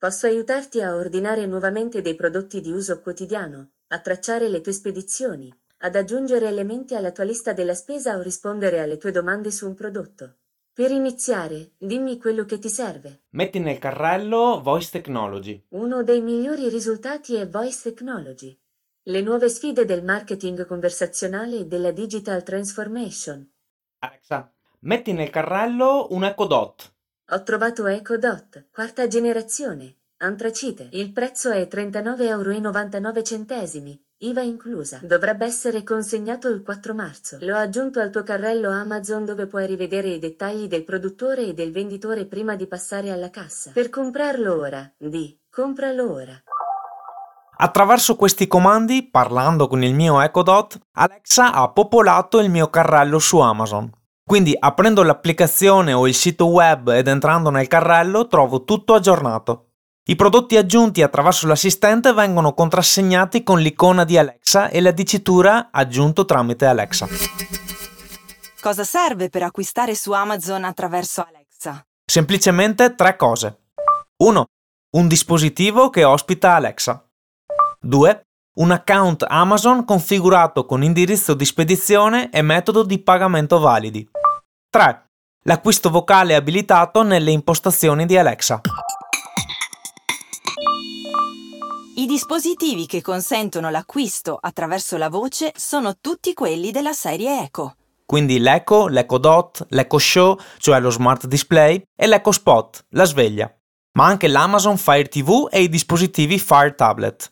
Posso aiutarti a ordinare nuovamente dei prodotti di uso quotidiano, a tracciare le tue spedizioni, ad aggiungere elementi alla tua lista della spesa o rispondere alle tue domande su un prodotto. Per iniziare, dimmi quello che ti serve. Metti nel carrello Voice Technology. Uno dei migliori risultati è Voice Technology. Le nuove sfide del marketing conversazionale e della digital transformation. Alexa, metti nel carrello un Echo Dot. Ho trovato Echo Dot, quarta generazione, antracite. Il prezzo è 39,99 euro, IVA inclusa. Dovrebbe essere consegnato il 4 marzo. L'ho aggiunto al tuo carrello Amazon dove puoi rivedere i dettagli del produttore e del venditore prima di passare alla cassa. Per comprarlo ora, di compralo ora. Attraverso questi comandi, parlando con il mio Echo Dot, Alexa ha popolato il mio carrello su Amazon. Quindi aprendo l'applicazione o il sito web ed entrando nel carrello trovo tutto aggiornato. I prodotti aggiunti attraverso l'assistente vengono contrassegnati con l'icona di Alexa e la dicitura aggiunto tramite Alexa. Cosa serve per acquistare su Amazon attraverso Alexa? Semplicemente tre cose. 1. Un dispositivo che ospita Alexa. 2. Un account Amazon configurato con indirizzo di spedizione e metodo di pagamento validi. 3. L'acquisto vocale abilitato nelle impostazioni di Alexa. I dispositivi che consentono l'acquisto attraverso la voce sono tutti quelli della serie Echo. Quindi l'Echo, l'Echo Dot, l'Echo Show, cioè lo smart display, e l'Echo Spot, la sveglia, ma anche l'Amazon Fire TV e i dispositivi Fire Tablet.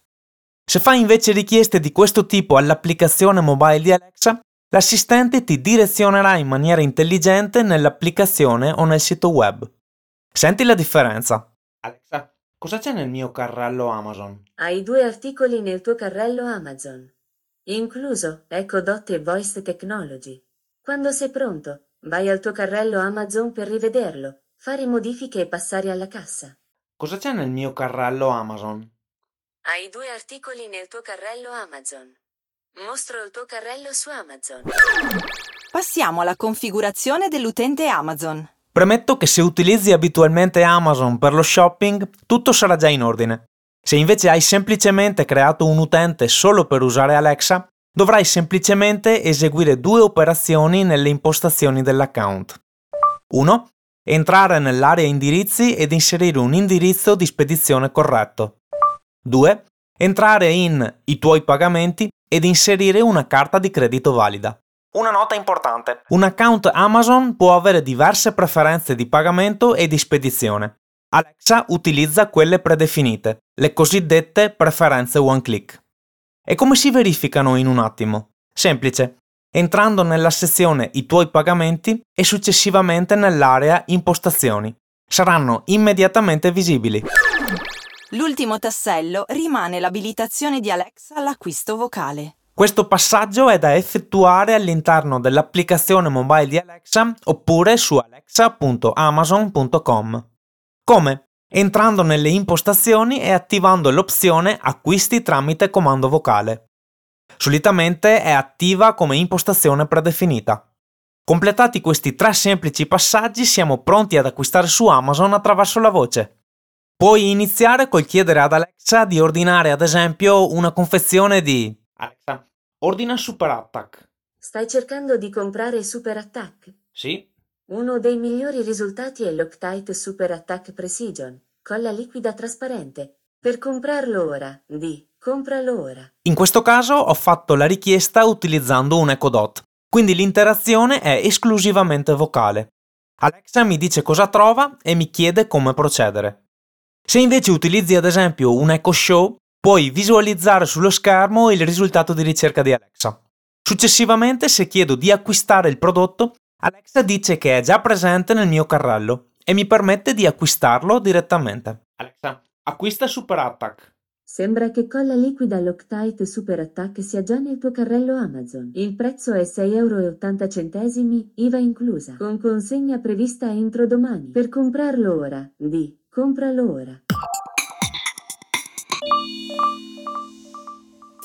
Se fai invece richieste di questo tipo all'applicazione mobile di Alexa, l'assistente ti direzionerà in maniera intelligente nell'applicazione o nel sito web. Senti la differenza. Alexa, cosa c'è nel mio carrello Amazon? Hai due articoli nel tuo carrello Amazon, incluso Echo Dot e Voice Technology. Quando sei pronto, vai al tuo carrello Amazon per rivederlo, fare modifiche e passare alla cassa. Cosa c'è nel mio carrello Amazon? Hai due articoli nel tuo carrello Amazon. Mostro il tuo carrello su Amazon. Passiamo alla configurazione dell'utente Amazon. Premetto che se utilizzi abitualmente Amazon per lo shopping, tutto sarà già in ordine. Se invece hai semplicemente creato un utente solo per usare Alexa, dovrai semplicemente eseguire due operazioni nelle impostazioni dell'account. 1. Entrare nell'area indirizzi ed inserire un indirizzo di spedizione corretto. 2. Entrare in I tuoi pagamenti ed inserire una carta di credito valida. Una nota importante. Un account Amazon può avere diverse preferenze di pagamento e di spedizione. Alexa utilizza quelle predefinite, le cosiddette preferenze one click. E come si verificano in un attimo? Semplice. Entrando nella sezione I tuoi pagamenti e successivamente nell'area Impostazioni. Saranno immediatamente visibili. L'ultimo tassello rimane l'abilitazione di Alexa all'acquisto vocale. Questo passaggio è da effettuare all'interno dell'applicazione mobile di Alexa oppure su alexa.amazon.com. Come? Entrando nelle impostazioni e attivando l'opzione Acquisti tramite comando vocale. Solitamente è attiva come impostazione predefinita. Completati questi tre semplici passaggi siamo pronti ad acquistare su Amazon attraverso la voce. Puoi iniziare col chiedere ad Alexa di ordinare ad esempio una confezione di Alexa, ordina Super Attack. Stai cercando di comprare Super Attack? Sì, Uno dei migliori risultati è l'Octite Super Attack Precision, colla liquida trasparente. Per comprarlo ora, di compralo ora. In questo caso ho fatto la richiesta utilizzando un Echo Dot, quindi l'interazione è esclusivamente vocale. Alexa mi dice cosa trova e mi chiede come procedere. Se invece utilizzi ad esempio un Echo Show, puoi visualizzare sullo schermo il risultato di ricerca di Alexa. Successivamente, se chiedo di acquistare il prodotto, Alexa dice che è già presente nel mio carrello e mi permette di acquistarlo direttamente. Alexa, Acquista Super Attack. Sembra che colla liquida Loctite Super Attack sia già nel tuo carrello Amazon. Il prezzo è 6,80 euro, IVA inclusa, con consegna prevista entro domani. Per comprarlo ora, di compralo ora.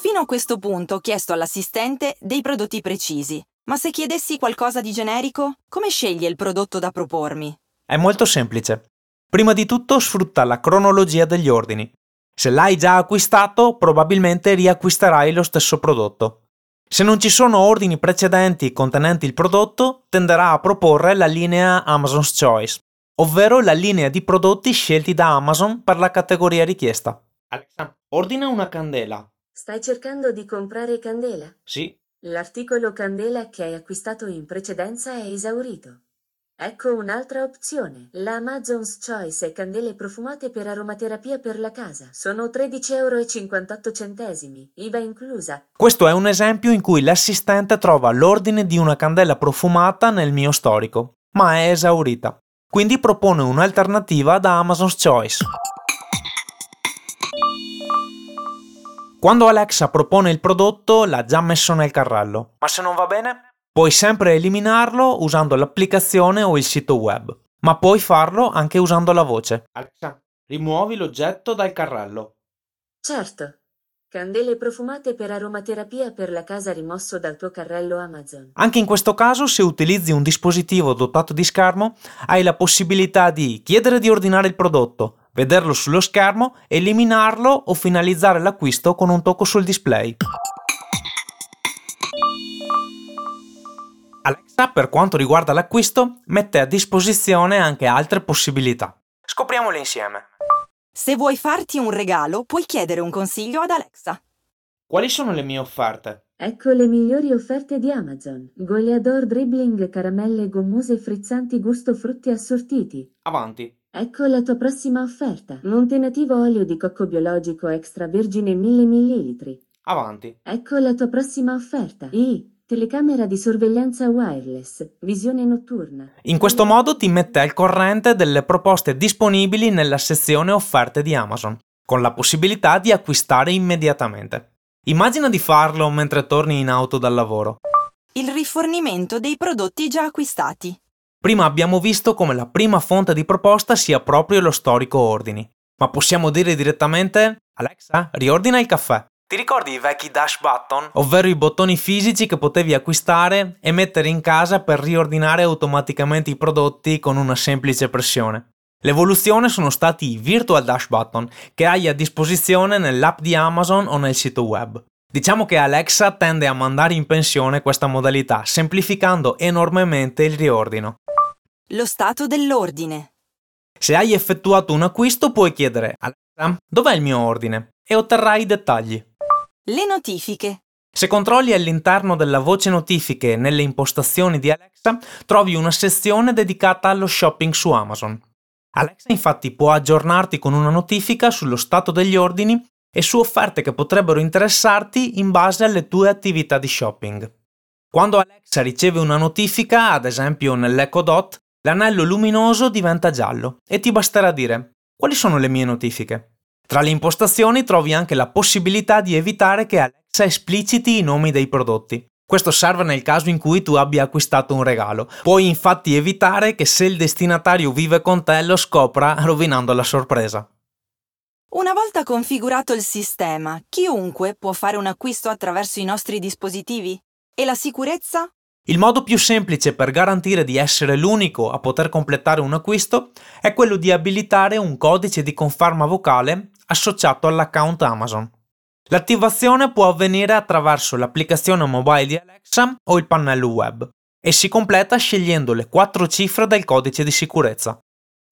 Fino a questo punto ho chiesto all'assistente dei prodotti precisi, ma se chiedessi qualcosa di generico, come sceglie il prodotto da propormi? È molto semplice. Prima di tutto sfrutta la cronologia degli ordini. Se l'hai già acquistato, probabilmente riacquisterai lo stesso prodotto. Se non ci sono ordini precedenti contenenti il prodotto, tenderà a proporre la linea Amazon's Choice, ovvero la linea di prodotti scelti da Amazon per la categoria richiesta. Alexa, ordina una candela. Stai cercando di comprare candela? Sì. L'articolo candela che hai acquistato in precedenza è esaurito. Ecco un'altra opzione. La Amazon's Choice e candele profumate per aromaterapia per la casa. Sono 13,58 euro, IVA inclusa. Questo è un esempio in cui l'assistente trova l'ordine di una candela profumata nel mio storico, ma è esaurita. Quindi propone un'alternativa da Amazon's Choice. Quando Alexa propone il prodotto, l'ha già messo nel carrello. Ma se non va bene? Puoi sempre eliminarlo usando l'applicazione o il sito web, ma puoi farlo anche usando la voce. Alexa, rimuovi l'oggetto dal carrello. Certo. Candele profumate per aromaterapia per la casa rimosso dal tuo carrello Amazon. Anche in questo caso, se utilizzi un dispositivo dotato di schermo, hai la possibilità di chiedere di ordinare il prodotto, vederlo sullo schermo, eliminarlo o finalizzare l'acquisto con un tocco sul display. Alexa, per quanto riguarda l'acquisto, mette a disposizione anche altre possibilità. Scopriamole insieme. Se vuoi farti un regalo, puoi chiedere un consiglio ad Alexa. Quali sono le mie offerte? Ecco le migliori offerte di Amazon. Goleador dribbling, caramelle gommose frizzanti gusto frutti assortiti. Avanti. Ecco la tua prossima offerta. Monte nativo olio di cocco biologico extravergine 1000 ml. Avanti. Ecco la tua prossima offerta. I. Telecamera di sorveglianza wireless, visione notturna. In questo modo ti mette al corrente delle proposte disponibili nella sezione offerte di Amazon, con la possibilità di acquistare immediatamente. Immagina di farlo mentre torni in auto dal lavoro. Il rifornimento dei prodotti già acquistati. Prima abbiamo visto come la prima fonte di proposta sia proprio lo storico ordini, ma possiamo dire direttamente Alexa, riordina il caffè. Ti ricordi i vecchi dash button? Ovvero i bottoni fisici che potevi acquistare e mettere in casa per riordinare automaticamente i prodotti con una semplice pressione. L'evoluzione sono stati i virtual dash button che hai a disposizione nell'app di Amazon o nel sito web. Diciamo che Alexa tende a mandare in pensione questa modalità, semplificando enormemente il riordino. Lo stato dell'ordine. Se hai effettuato un acquisto puoi chiedere Alexa, dov'è il mio ordine? e otterrai i dettagli. Le notifiche. Se controlli all'interno della voce notifiche nelle impostazioni di Alexa, trovi una sezione dedicata allo shopping su Amazon. Alexa infatti può aggiornarti con una notifica sullo stato degli ordini e su offerte che potrebbero interessarti in base alle tue attività di shopping. Quando Alexa riceve una notifica, ad esempio nell'Echo Dot, l'anello luminoso diventa giallo e ti basterà dire quali sono le mie notifiche. Tra le impostazioni trovi anche la possibilità di evitare che Alexa espliciti i nomi dei prodotti. Questo serve nel caso in cui tu abbia acquistato un regalo. Puoi infatti evitare che se il destinatario vive con te lo scopra rovinando la sorpresa. Una volta configurato il sistema, chiunque può fare un acquisto attraverso i nostri dispositivi? E la sicurezza? Il modo più semplice per garantire di essere l'unico a poter completare un acquisto è quello di abilitare un codice di conferma vocale associato all'account Amazon. L'attivazione può avvenire attraverso l'applicazione mobile di Alexa o il pannello web e si completa scegliendo le quattro cifre del codice di sicurezza.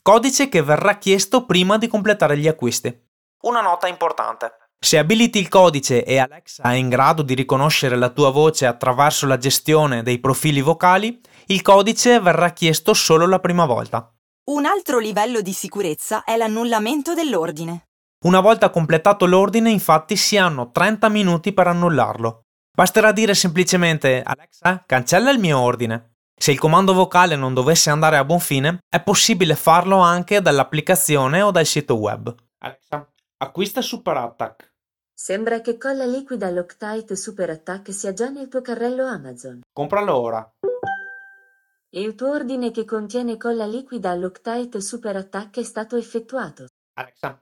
Codice che verrà chiesto prima di completare gli acquisti. Una nota importante. Se abiliti il codice e Alexa è in grado di riconoscere la tua voce attraverso la gestione dei profili vocali, il codice verrà chiesto solo la prima volta. Un altro livello di sicurezza è l'annullamento dell'ordine. Una volta completato l'ordine, infatti, si hanno 30 minuti per annullarlo. Basterà dire semplicemente Alexa, cancella il mio ordine. Se il comando vocale non dovesse andare a buon fine, è possibile farlo anche dall'applicazione o dal sito web. Alexa, acquista Super Attack. Sembra che colla liquida Loctite Super Attack sia già nel tuo carrello Amazon. Compralo ora. Il tuo ordine che contiene colla liquida Loctite Super Attack è stato effettuato. Alexa,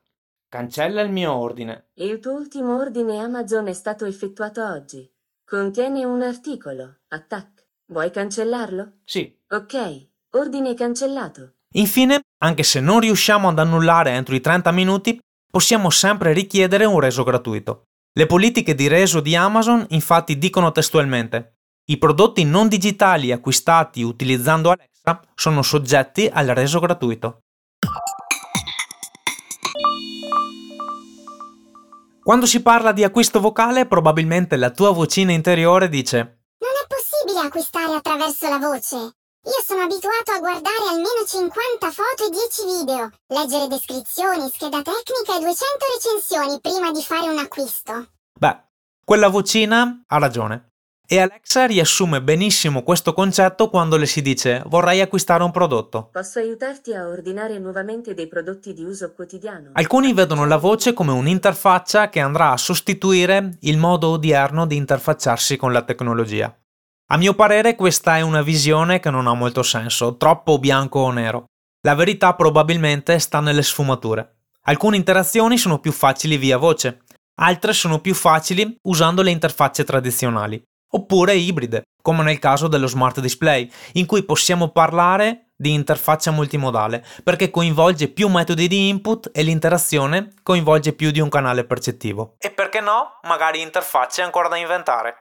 cancella il mio ordine. Il tuo ultimo ordine Amazon è stato effettuato oggi. Contiene un articolo, Attack. Vuoi cancellarlo? Sì. Ok, ordine cancellato. Infine, anche se non riusciamo ad annullare entro i 30 minuti, possiamo sempre richiedere un reso gratuito. Le politiche di reso di Amazon infatti dicono testualmente i prodotti non digitali acquistati utilizzando Alexa sono soggetti al reso gratuito. Quando si parla di acquisto vocale, probabilmente la tua vocina interiore dice Non è possibile acquistare attraverso la voce. Io sono abituato a guardare almeno 50 foto e 10 video, leggere descrizioni, scheda tecnica e 200 recensioni prima di fare un acquisto. Beh, quella vocina ha ragione. E Alexa riassume benissimo questo concetto quando le si dice vorrei acquistare un prodotto. Posso aiutarti a ordinare nuovamente dei prodotti di uso quotidiano? Alcuni vedono la voce come un'interfaccia che andrà a sostituire il modo odierno di interfacciarsi con la tecnologia. A mio parere questa è una visione che non ha molto senso, troppo bianco o nero. La verità probabilmente sta nelle sfumature. Alcune interazioni sono più facili via voce, altre sono più facili usando le interfacce tradizionali oppure ibride, come nel caso dello smart display, in cui possiamo parlare di interfaccia multimodale, perché coinvolge più metodi di input e l'interazione coinvolge più di un canale percettivo. E perché no, magari interfacce ancora da inventare.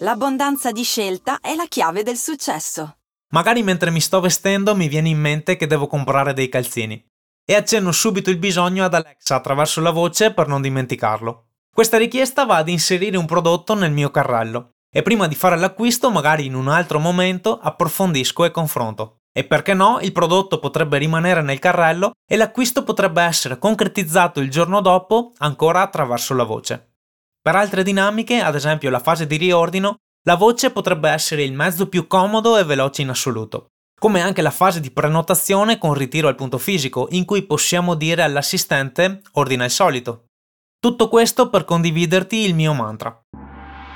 L'abbondanza di scelta è la chiave del successo. Magari mentre mi sto vestendo mi viene in mente che devo comprare dei calzini. E accenno subito il bisogno ad Alexa attraverso la voce per non dimenticarlo. Questa richiesta va ad inserire un prodotto nel mio carrello e prima di fare l'acquisto, magari in un altro momento, approfondisco e confronto. E perché no, il prodotto potrebbe rimanere nel carrello e l'acquisto potrebbe essere concretizzato il giorno dopo ancora attraverso la voce. Per altre dinamiche, ad esempio la fase di riordino, la voce potrebbe essere il mezzo più comodo e veloce in assoluto. Come anche la fase di prenotazione con ritiro al punto fisico, in cui possiamo dire all'assistente ordina il solito. Tutto questo per condividerti il mio mantra.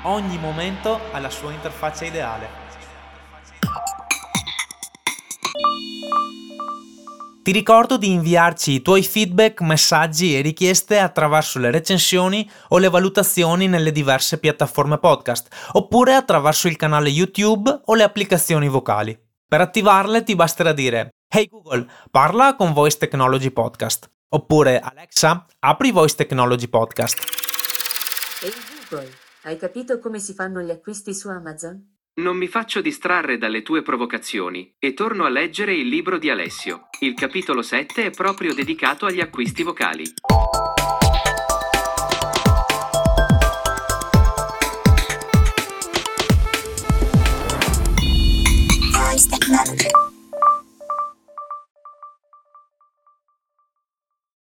Ogni momento ha la sua interfaccia ideale. Ti ricordo di inviarci i tuoi feedback, messaggi e richieste attraverso le recensioni o le valutazioni nelle diverse piattaforme podcast, oppure attraverso il canale YouTube o le applicazioni vocali. Per attivarle ti basterà dire Hey Google, parla con Voice Technology Podcast. Oppure Alexa, apri Voice Technology Podcast. Ehi Google, hai capito come si fanno gli acquisti su Amazon? Non mi faccio distrarre dalle tue provocazioni e torno a leggere il libro di Alessio. Il capitolo 7 è proprio dedicato agli acquisti vocali. Voice technology.